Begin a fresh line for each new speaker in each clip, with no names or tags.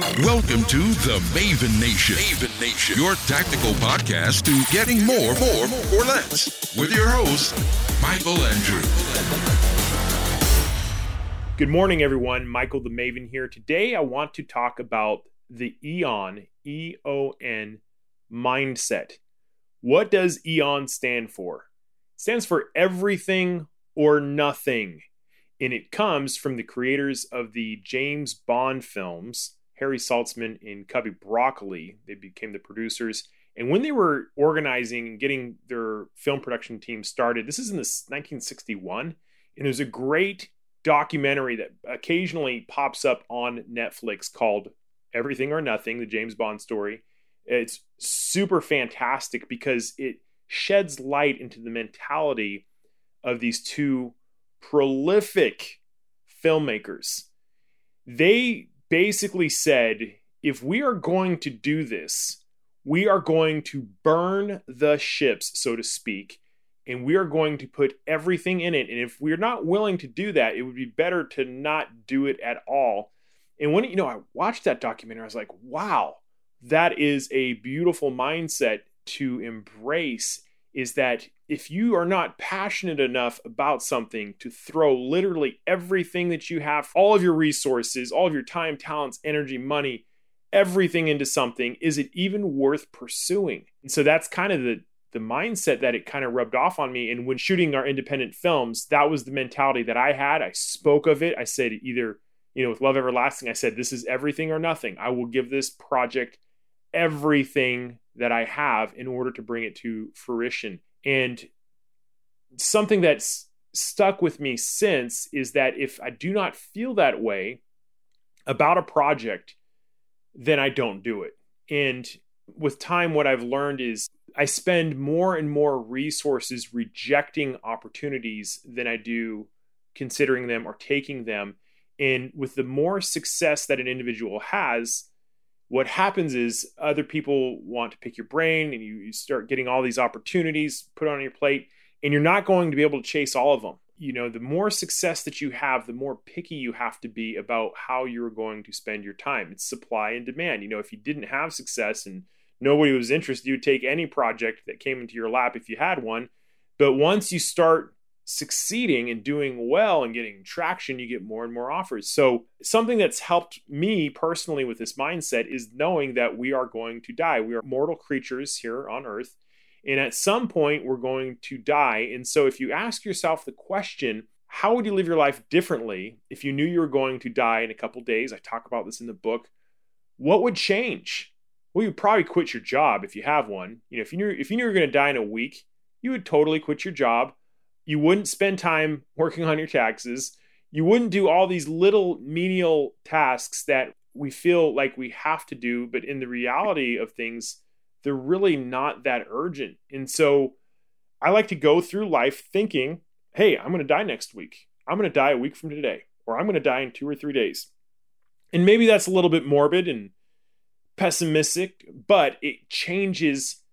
Welcome to the Maven Nation. Maven Nation, your tactical podcast to getting more, more, or less. With your host, Michael Andrew.
Good morning, everyone. Michael the Maven here. Today, I want to talk about the EON, E O N, mindset. What does EON stand for? It stands for everything or nothing. And it comes from the creators of the James Bond films, Harry Saltzman and Cubby Broccoli. They became the producers. And when they were organizing and getting their film production team started, this is in this 1961, and there's a great documentary that occasionally pops up on Netflix called Everything or Nothing, the James Bond story. It's super fantastic because it sheds light into the mentality of these two prolific filmmakers. They basically said if we are going to do this, we are going to burn the ships, so to speak, and we are going to put everything in it. And if we're not willing to do that, it would be better to not do it at all. And when you know, I watched that documentary, I was like, wow, that is a beautiful mindset to embrace is that if you are not passionate enough about something to throw literally everything that you have, all of your resources, all of your time, talents, energy, money, everything into something, is it even worth pursuing? And so that's kind of the the mindset that it kind of rubbed off on me. And when shooting our independent films, that was the mentality that I had. I spoke of it. I said either, you know, with Love Everlasting, I said, this is everything or nothing. I will give this project everything that I have in order to bring it to fruition. And something that's stuck with me since is that if I do not feel that way about a project, then I don't do it. And with time, what I've learned is I spend more and more resources rejecting opportunities than I do considering them or taking them. And with the more success that an individual has, what happens is other people want to pick your brain and you, you start getting all these opportunities put on your plate and you're not going to be able to chase all of them. You know the more success that you have the more picky you have to be about how you're going to spend your time. It's supply and demand. You know if you didn't have success and nobody was interested you'd take any project that came into your lap if you had one. But once you start succeeding and doing well and getting traction, you get more and more offers. So, something that's helped me personally with this mindset is knowing that we are going to die. We are mortal creatures here on earth. And at some point, we're going to die. And so, if you ask yourself the question, how would you live your life differently if you knew you were going to die in a couple days? I talk about this in the book. What would change? Well, you'd probably quit your job if you have one. You know, if you knew if you knew you were going to die in a week, you would totally quit your job you wouldn't spend time working on your taxes. You wouldn't do all these little menial tasks that we feel like we have to do, but in the reality of things, they're really not that urgent. And so I like to go through life thinking, hey, I'm going to die next week. I'm going to die a week from today, or I'm going to die in two or three days. And maybe that's a little bit morbid and pessimistic, but it changes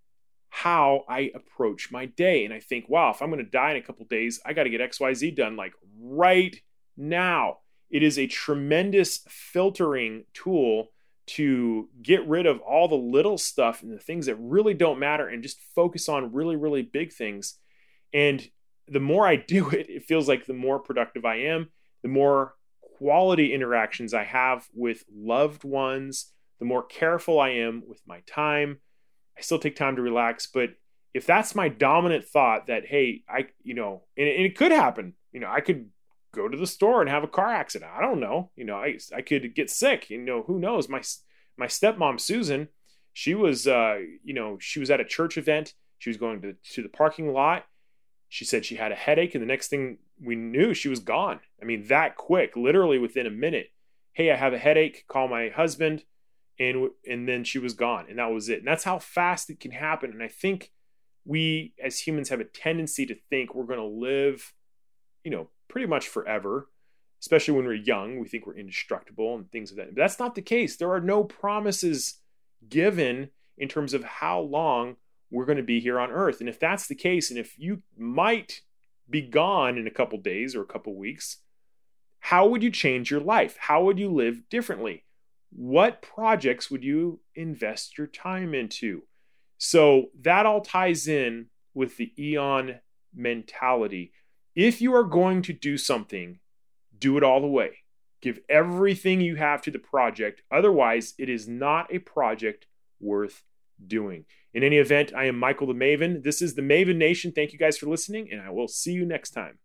how I approach my day. And I think, wow, if I'm going to die in a couple days, I got to get XYZ done like right now. It is a tremendous filtering tool to get rid of all the little stuff and the things that really don't matter and just focus on really, really big things. And the more I do it, it feels like the more productive I am, the more quality interactions I have with loved ones, the more careful I am with my time, I still take time to relax. But if that's my dominant thought that, hey, I, you know, and, and, it could happen, you know, I could go to the store and have a car accident. I don't know. You know, I, I could get sick. You know, who knows? My, my stepmom, Susan, she was, uh, you know, she was at a church event. She was going to, to the parking lot. She said she had a headache. And the next thing we knew, she was gone. I mean, that quick, literally within a minute. Hey, I have a headache. Call my husband and and then she was gone and that was it. And that's how fast it can happen. And i think we as humans have a tendency to think we're going to live you know pretty much forever especially when we're young. We think we're indestructible and things of that. But that's not the case. There are no promises given in terms of how long we're going to be here on earth. And if that's the case and if you might be gone in a couple days or a couple weeks how would you change your life? How would you live differently what projects would you invest your time into? So that all ties in with the Eon mentality. If you are going to do something, do it all the way. Give everything you have to the project. Otherwise, it is not a project worth doing. In any event, I am Michael the Maven. This is the Maven Nation. Thank you guys for listening, and I will see you next time.